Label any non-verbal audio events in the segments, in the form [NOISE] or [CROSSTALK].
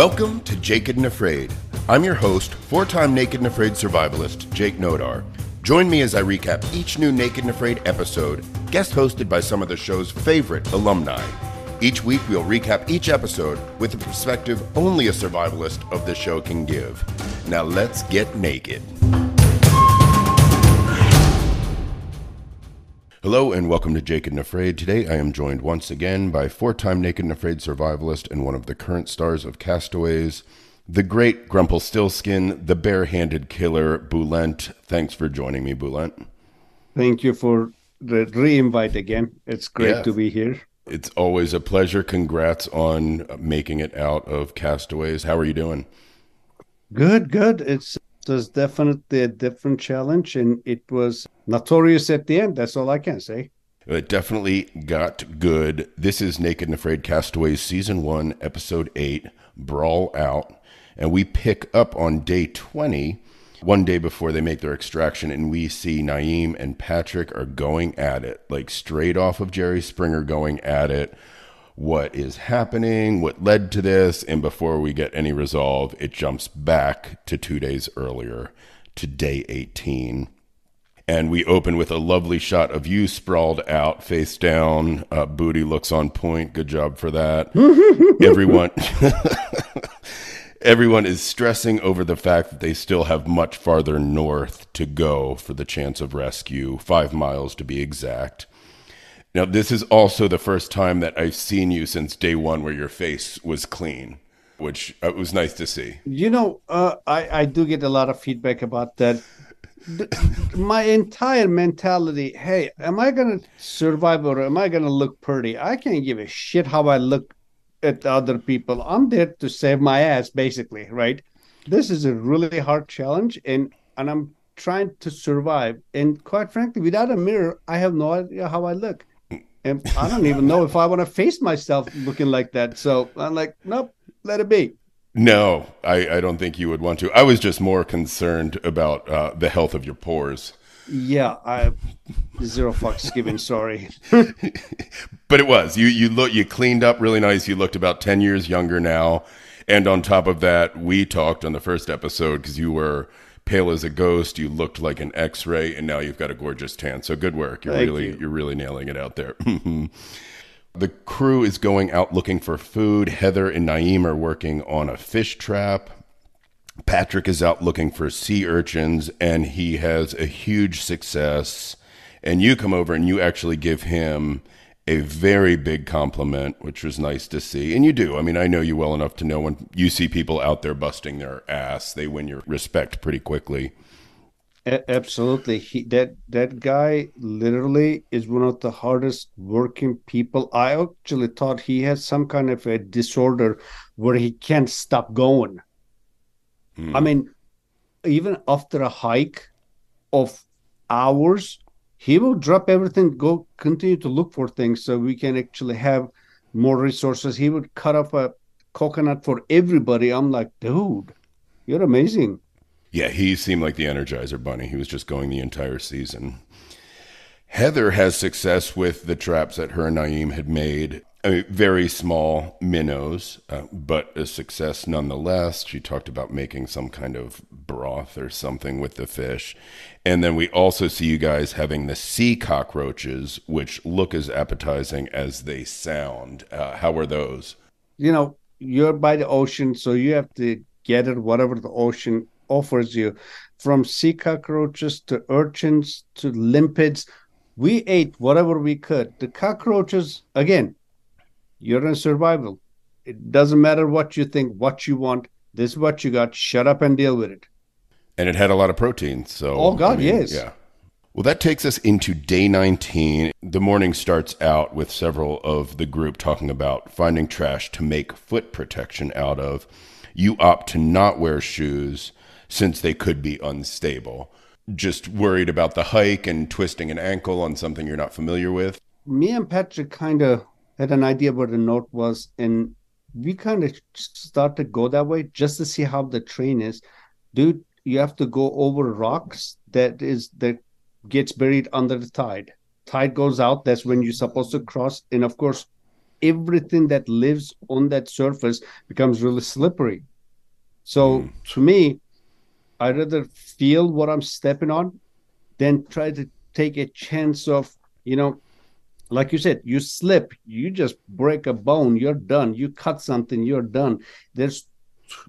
Welcome to Naked and Afraid. I'm your host, four time Naked and Afraid survivalist, Jake Nodar. Join me as I recap each new Naked and Afraid episode, guest hosted by some of the show's favorite alumni. Each week, we'll recap each episode with a perspective only a survivalist of the show can give. Now, let's get naked. Hello and welcome to Naked and Afraid. Today I am joined once again by four time Naked and Afraid survivalist and one of the current stars of Castaways, the great Grumpelstiltskin, the barehanded killer, Bulent. Thanks for joining me, Bulent. Thank you for the re-invite again. It's great yeah. to be here. It's always a pleasure. Congrats on making it out of Castaways. How are you doing? Good, good. It's it was definitely a different challenge, and it was notorious at the end. That's all I can say. It definitely got good. This is Naked and Afraid Castaways, Season 1, Episode 8, Brawl Out. And we pick up on day 20, one day before they make their extraction, and we see Naeem and Patrick are going at it, like straight off of Jerry Springer going at it what is happening, what led to this, and before we get any resolve, it jumps back to two days earlier to day 18. And we open with a lovely shot of you sprawled out, face down. Uh, booty looks on point. Good job for that. [LAUGHS] everyone, [LAUGHS] everyone is stressing over the fact that they still have much farther north to go for the chance of rescue, five miles to be exact. Now, this is also the first time that I've seen you since day one where your face was clean, which uh, was nice to see. You know, uh, I, I do get a lot of feedback about that. my entire mentality hey, am I going to survive or am I going to look pretty? I can't give a shit how I look at other people. I'm there to save my ass, basically, right? This is a really hard challenge, and, and I'm trying to survive. And quite frankly, without a mirror, I have no idea how I look and I don't even know if I want to face myself looking like that. So I'm like, nope, let it be. No, I, I don't think you would want to. I was just more concerned about uh, the health of your pores. Yeah, I zero fucks given. Sorry, [LAUGHS] but it was you. You look you cleaned up really nice. You looked about ten years younger now, and on top of that, we talked on the first episode because you were pale as a ghost. You looked like an X-ray, and now you've got a gorgeous tan. So good work. You're Thank really you. you're really nailing it out there. [LAUGHS] the crew is going out looking for food. Heather and Naeem are working on a fish trap. Patrick is out looking for sea urchins, and he has a huge success. And you come over and you actually give him a very big compliment, which was nice to see. And you do. I mean, I know you well enough to know when you see people out there busting their ass, they win your respect pretty quickly. Absolutely. He, that that guy literally is one of the hardest working people. I actually thought he has some kind of a disorder where he can't stop going. Hmm. I mean, even after a hike of hours, he will drop everything, go continue to look for things so we can actually have more resources. He would cut off a coconut for everybody. I'm like, dude, you're amazing. Yeah, he seemed like the Energizer Bunny. He was just going the entire season. Heather has success with the traps that her and Naeem had made. I mean, very small minnows, uh, but a success nonetheless. She talked about making some kind of broth or something with the fish. And then we also see you guys having the sea cockroaches, which look as appetizing as they sound. Uh, how are those? You know, you're by the ocean, so you have to get it whatever the ocean offers you. From sea cockroaches to urchins to limpets, we ate whatever we could. The cockroaches, again, you're in survival. It doesn't matter what you think, what you want. This is what you got. Shut up and deal with it. And it had a lot of protein. So, oh God, I mean, yes, yeah. Well, that takes us into day 19. The morning starts out with several of the group talking about finding trash to make foot protection out of. You opt to not wear shoes since they could be unstable. Just worried about the hike and twisting an ankle on something you're not familiar with. Me and Patrick kind of had an idea where the note was, and we kind of start to go that way just to see how the train is. Dude, you have to go over rocks that is that gets buried under the tide. Tide goes out, that's when you're supposed to cross. And of course, everything that lives on that surface becomes really slippery. So mm. to me, I rather feel what I'm stepping on than try to take a chance of, you know, like you said, you slip, you just break a bone, you're done. You cut something, you're done. There's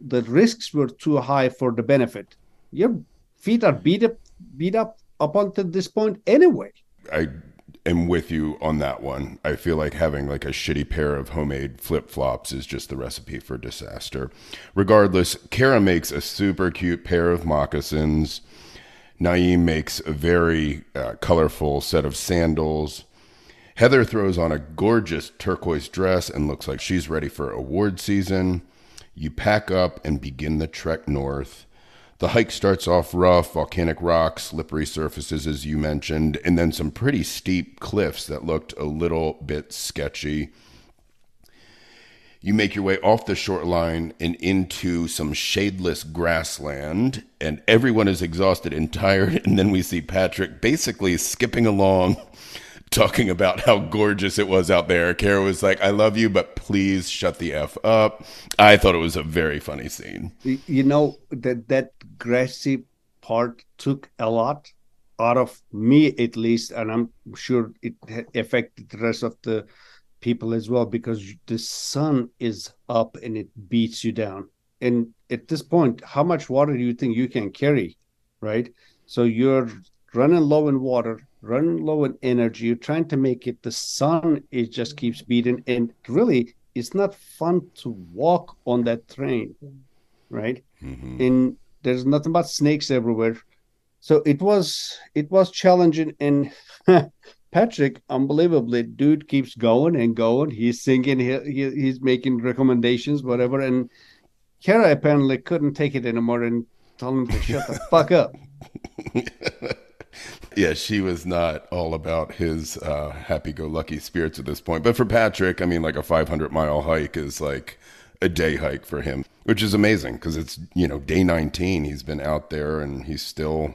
the risks were too high for the benefit. Your feet are beat up, beat up up until this point anyway. I am with you on that one. I feel like having like a shitty pair of homemade flip flops is just the recipe for disaster. Regardless, Kara makes a super cute pair of moccasins. Naeem makes a very uh, colorful set of sandals. Heather throws on a gorgeous turquoise dress and looks like she's ready for award season. You pack up and begin the trek north. The hike starts off rough, volcanic rocks, slippery surfaces, as you mentioned, and then some pretty steep cliffs that looked a little bit sketchy. You make your way off the shoreline and into some shadeless grassland, and everyone is exhausted and tired. [LAUGHS] And then we see Patrick basically skipping along talking about how gorgeous it was out there. Kara was like, I love you, but please shut the F up. I thought it was a very funny scene. You know, that, that grassy part took a lot out of me, at least, and I'm sure it affected the rest of the people as well because the sun is up and it beats you down. And at this point, how much water do you think you can carry? Right. So you're running low in water running low in energy. You're trying to make it. The sun it just keeps beating, and really, it's not fun to walk on that train, right? Mm-hmm. And there's nothing but snakes everywhere. So it was it was challenging, and [LAUGHS] Patrick, unbelievably, dude keeps going and going. He's singing, he, he he's making recommendations, whatever. And Kara apparently couldn't take it anymore and told him to shut the fuck up. [LAUGHS] yeah, she was not all about his uh, happy-go-lucky spirits at this point. But for Patrick, I mean, like a 500 mile hike is like a day hike for him, which is amazing because it's you know day 19. He's been out there and he's still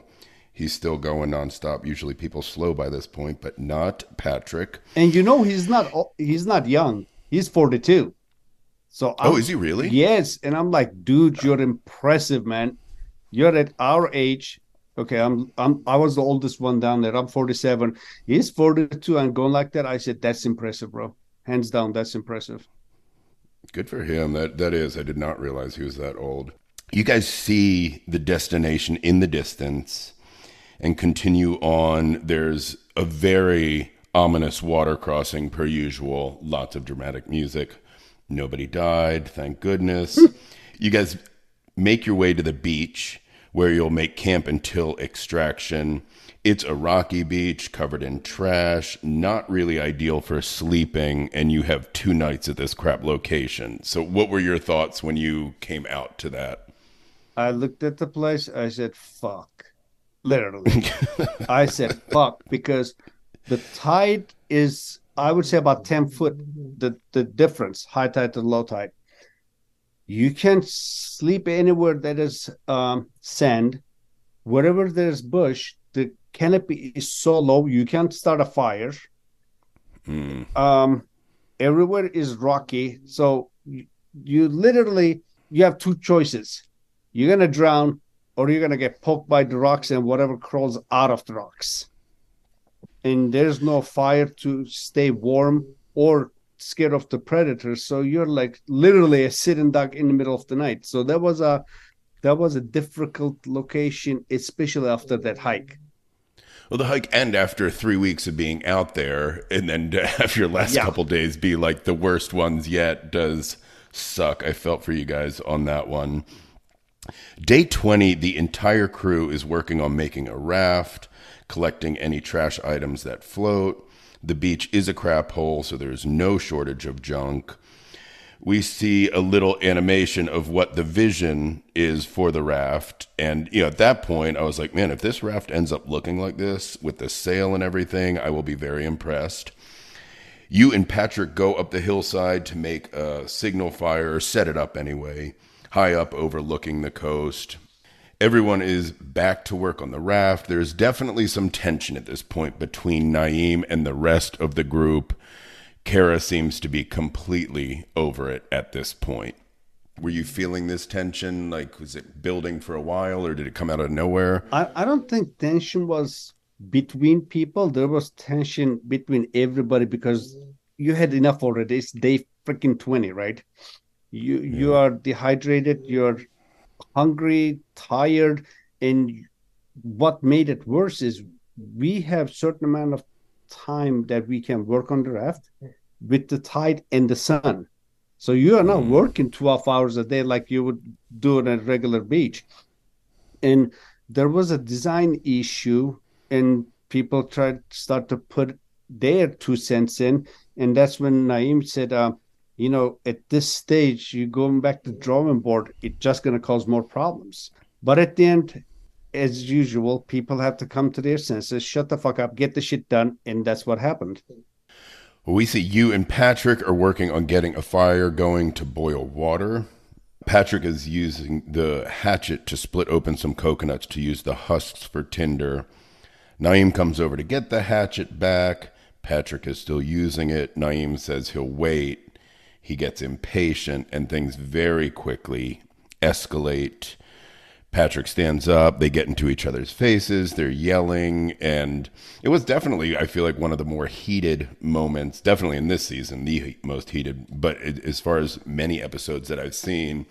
he's still going nonstop. Usually people slow by this point, but not Patrick. And you know he's not he's not young. He's 42. So I'm, oh, is he really? Yes, and I'm like, dude, you're impressive, man. You're at our age Okay, I'm I'm I was the oldest one down there. I'm 47. He's 42 and going like that. I said that's impressive, bro. Hands down, that's impressive. Good for him. That that is. I did not realize he was that old. You guys see the destination in the distance and continue on. There's a very ominous water crossing per usual. Lots of dramatic music. Nobody died, thank goodness. Hmm. you guys make your way to the beach where you'll make camp until extraction. It's a rocky beach covered in trash, not really ideal for sleeping, and you have two nights at this crap location. So, what were your thoughts when you came out to that? I looked at the place, I said, fuck. Literally. I said, fuck, because the tide is, I would say, about 10 foot, the, the difference, high tide to low tide you can sleep anywhere that is um, sand. Wherever there's bush the canopy is so low you can't start a fire. Mm. um, everywhere is rocky so you, you literally you have two choices. You're gonna drown or you're gonna get poked by the rocks and whatever crawls out of the rocks. And there's no fire to stay warm or scared of the predators so you're like literally a sitting duck in the middle of the night. So that was a that was a difficult location especially after that hike. Well the hike and after three weeks of being out there and then to [LAUGHS] have your last yeah. couple days be like the worst ones yet does suck. I felt for you guys on that one. Day 20 the entire crew is working on making a raft collecting any trash items that float the beach is a crap hole, so there's no shortage of junk. We see a little animation of what the vision is for the raft. And, you know, at that point, I was like, man, if this raft ends up looking like this with the sail and everything, I will be very impressed. You and Patrick go up the hillside to make a signal fire, set it up anyway, high up overlooking the coast. Everyone is back to work on the raft. There's definitely some tension at this point between Naeem and the rest of the group. Kara seems to be completely over it at this point. Were you feeling this tension? Like, was it building for a while or did it come out of nowhere? I, I don't think tension was between people. There was tension between everybody because you had enough already. It's day freaking 20, right? You yeah. you are dehydrated, you're hungry, tired, and what made it worse is we have certain amount of time that we can work on the raft with the tide and the sun. So you are not mm. working 12 hours a day like you would do on a regular beach. And there was a design issue, and people tried to start to put their two cents in. And that's when Naeem said, uh, you know, at this stage, you're going back to drawing board, it's just going to cause more problems. But at the end, as usual, people have to come to their senses, shut the fuck up, get the shit done, and that's what happened. We see you and Patrick are working on getting a fire going to boil water. Patrick is using the hatchet to split open some coconuts to use the husks for tinder. Naeem comes over to get the hatchet back. Patrick is still using it. Naeem says he'll wait. He gets impatient, and things very quickly escalate Patrick stands up, they get into each other's faces, they're yelling, and it was definitely, I feel like, one of the more heated moments, definitely in this season, the most heated, but as far as many episodes that I've seen.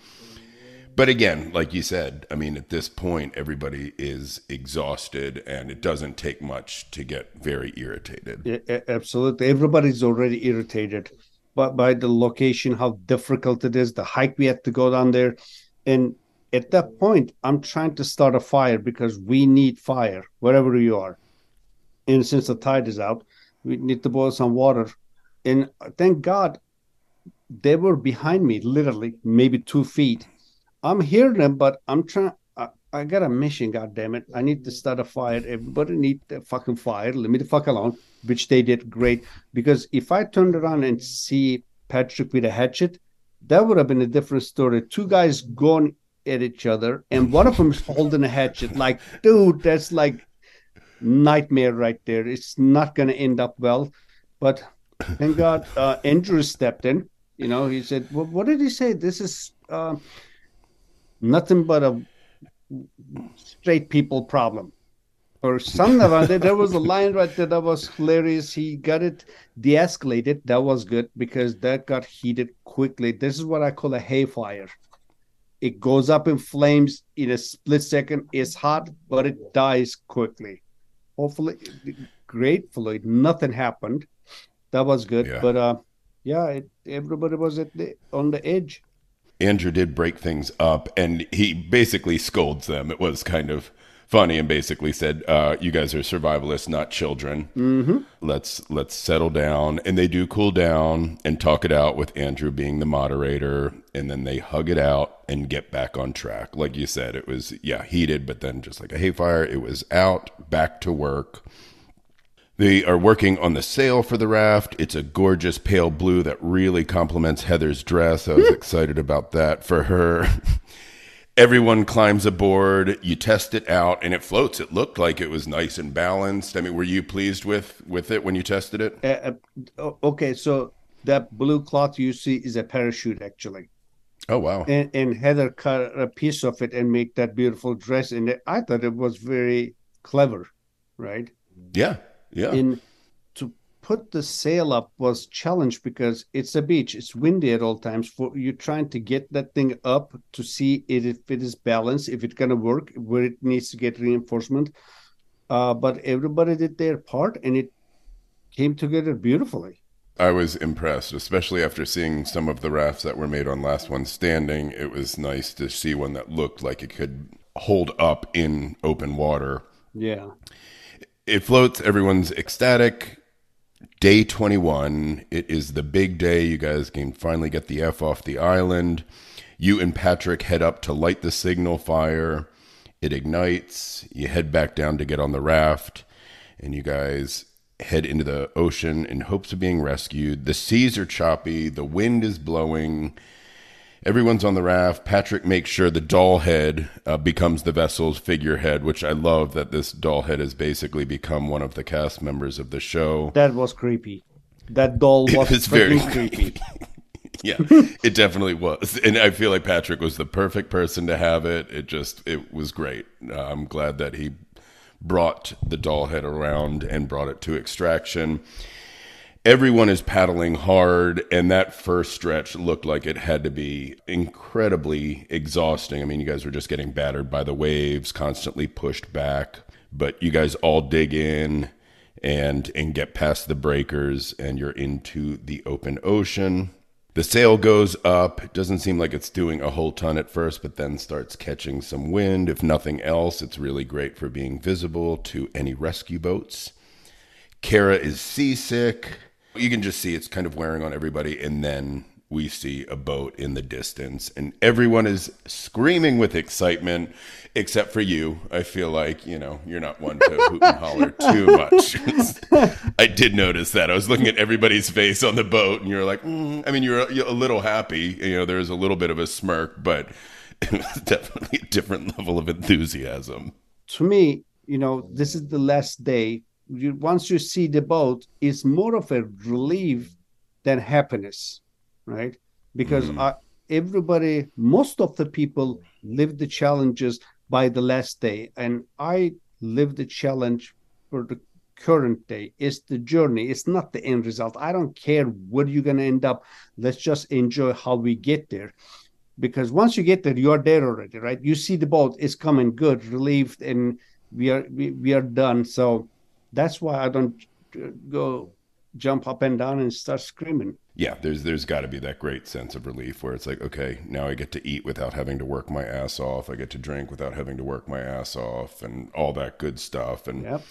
But again, like you said, I mean, at this point, everybody is exhausted, and it doesn't take much to get very irritated. Yeah, absolutely. Everybody's already irritated by, by the location, how difficult it is, the hike we had to go down there. And at that point, I'm trying to start a fire because we need fire wherever you are. And since the tide is out, we need to boil some water. And thank God they were behind me, literally, maybe two feet. I'm hearing them, but I'm trying. I, I got a mission, God damn it! I need to start a fire. Everybody need a fucking fire. Let me the fuck alone, which they did great. Because if I turned around and see Patrick with a hatchet, that would have been a different story. Two guys going at each other, and one of them is holding a hatchet. Like, dude, that's like nightmare right there. It's not going to end up well. But thank God, uh, Andrew stepped in. You know, he said, well, "What did he say? This is uh, nothing but a straight people problem." Or something about it. There was a line right there that was hilarious. He got it de-escalated. That was good because that got heated quickly. This is what I call a hayfire. It goes up in flames in a split second. It's hot, but it dies quickly. Hopefully, gratefully, nothing happened. That was good. Yeah. But uh, yeah, it, everybody was at the on the edge. Andrew did break things up, and he basically scolds them. It was kind of funny and basically said, uh, "You guys are survivalists, not children. Mm-hmm. Let's let's settle down." And they do cool down and talk it out with Andrew being the moderator, and then they hug it out and get back on track. Like you said, it was yeah heated, but then just like a hayfire, it was out, back to work. They are working on the sail for the raft. It's a gorgeous pale blue that really complements Heather's dress. I was excited about that for her. [LAUGHS] everyone climbs aboard you test it out and it floats. It looked like it was nice and balanced. I mean were you pleased with with it when you tested it? Uh, uh, okay so that blue cloth you see is a parachute actually. Oh wow. And, and heather cut a piece of it and make that beautiful dress in it i thought it was very clever right? Yeah yeah. In put the sail up was challenged because it's a beach it's windy at all times for you're trying to get that thing up to see it, if it is balanced if it's going to work where it needs to get reinforcement uh, but everybody did their part and it came together beautifully I was impressed, especially after seeing some of the rafts that were made on Last One Standing. It was nice to see one that looked like it could hold up in open water. Yeah. It floats, everyone's ecstatic day 21. It is the big day. You guys can finally get the F off the island. You and Patrick head up to light the signal fire. It ignites. You head back down to get on the raft. And you guys head into the ocean in hopes of being rescued. The seas are choppy. The wind is blowing. Everyone's on the raft. Patrick makes sure the doll head uh, becomes the vessel's figurehead, which I love that this doll head has basically become one of the cast members of the show. That was creepy. that doll [LAUGHS] was very very creepy. [LAUGHS] yeah, it definitely was, and I feel like Patrick was the perfect person to have it. It just it was great. Uh, I'm glad that he brought the doll head around and brought it to extraction. Everyone is paddling hard, and that first stretch looked like it had to be incredibly exhausting. I mean, you guys were just getting battered by the waves, constantly pushed back, but you guys all dig in and and get past the breakers, and you're into the open ocean. The sail goes up. It doesn't seem like it's doing a whole ton at first, but then starts catching some wind. If nothing else, it's really great for being visible to any rescue boats. Kara is seasick. You can just see it's kind of wearing on everybody. And then we see a boat in the distance, and everyone is screaming with excitement, except for you. I feel like, you know, you're not one to hoot and holler [LAUGHS] too much. [LAUGHS] I did notice that. I was looking at everybody's face on the boat, and you're like, mm. I mean, you're a, you're a little happy. You know, there's a little bit of a smirk, but it was [LAUGHS] definitely a different level of enthusiasm. To me, you know, this is the last day. You, once you see the boat, it's more of a relief than happiness, right? Because Mhm. I, everybody, most of the people live the challenges by the last day, and I live the challenge for the current day. It's the journey. It's not the end result. I don't care where you're gonna end up. Let's just enjoy how we get there. Because once you get there, you are there already, right? You see the boat is coming, good, relieved, and we are we, we are done. So that's why I don't uh, go jump up and down and start screaming. Yeah, there's there's got to be that great sense of relief where it's like, okay, now I get to eat without having to work my ass off. I get to drink without having to work my ass off, and all that good stuff. And Yep.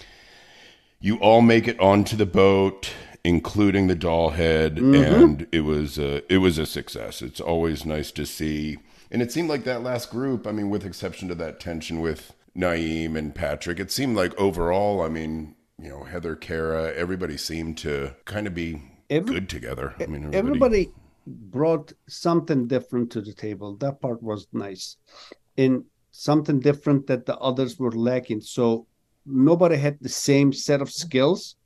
you all make it onto the boat, including the doll head, and it was a, it was a success. It's always nice to see, and it seemed like that last group. I mean, with exception to that tension with Naeem and Patrick, it seemed like overall, I mean, you know, Heather, Kara, everybody seemed to kind of be Every- good together. I mean, everybody brought something different to the table. That part was nice. And something different that the others were lacking. So nobody had the same set of skills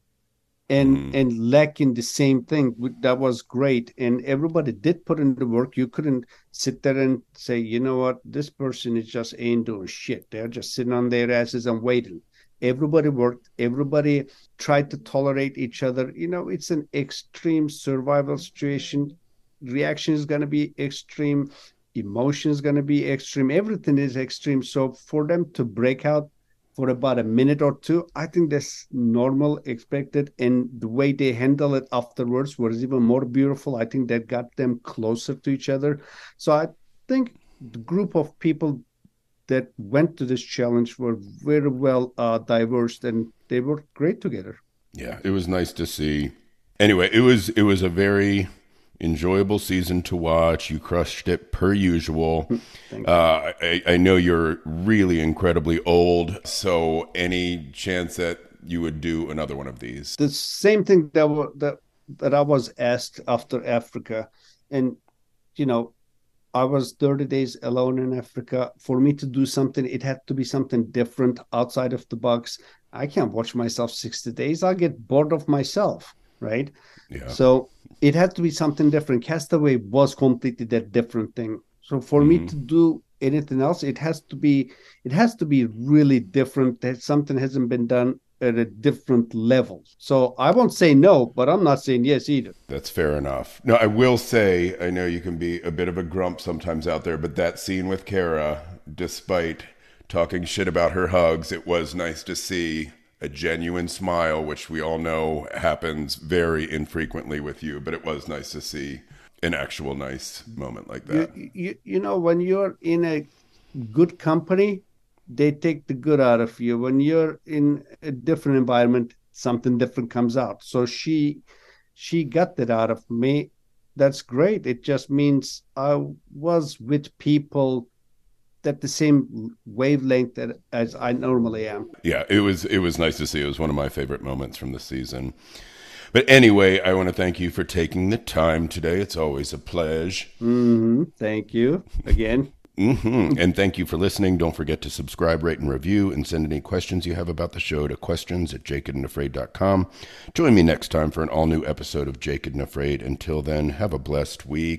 and Mhm. and lacking the same thing. That was great. And everybody did put in the work. You couldn't sit there and say, you know what, this person is just ain't doing shit. They're just sitting on their asses and waiting. Everybody worked, everybody tried to tolerate each other. You know, it's an extreme survival situation. Reaction is going to be extreme, emotion is going to be extreme, everything is extreme. So for them to break out for about a minute or two, I think that's normal, expected. And the way they handle it afterwards was even more beautiful. I think that got them closer to each other. So I think the group of people that went to this challenge were very well uh, diverse and they were great together. Yeah, it was nice to see. Anyway, it was it was a very enjoyable season to watch. You crushed it per usual. [LAUGHS] Uh, I, I know you're really incredibly old, so any chance that you would do another one of these? the same thing that that that I was asked after Africa, and you know, I was 30 days alone in Africa. For me to do something, it had to be something different outside of the box. I can't watch myself 60 days. I'll get bored of myself, right? Yeah, So it had to be something different. Castaway was completely that different thing. So for me Mhm. to do anything else, it has to be it has to be really different. That something hasn't been done at a different level. So I won't say no, but I'm not saying yes either. that's fair enough. No, I will say I know you can be a bit of a grump sometimes out there, but that scene with Kara, despite talking shit about her hugs, it was nice to see a genuine smile, which we all know happens very infrequently with you, but it was nice to see an actual nice moment like that. You, you you know when you're in a good company, they take the good out of you. When you're in a different environment, something different comes out. So she she got that out of me. That's great. It just means I was with people that the same wavelength that as I normally am. Yeah, it was it was nice to see. It was one of my favorite moments from the season. But anyway, I want to thank you for taking the time today. It's always a pleasure. hmm Thank you again. Hmm And thank you for listening. Don't forget to subscribe, rate, and review, and send any questions you have about the show to questions at jakedandafraid.com. Join me next time for an all new episode of Jake and Afraid. Until then, have a blessed week.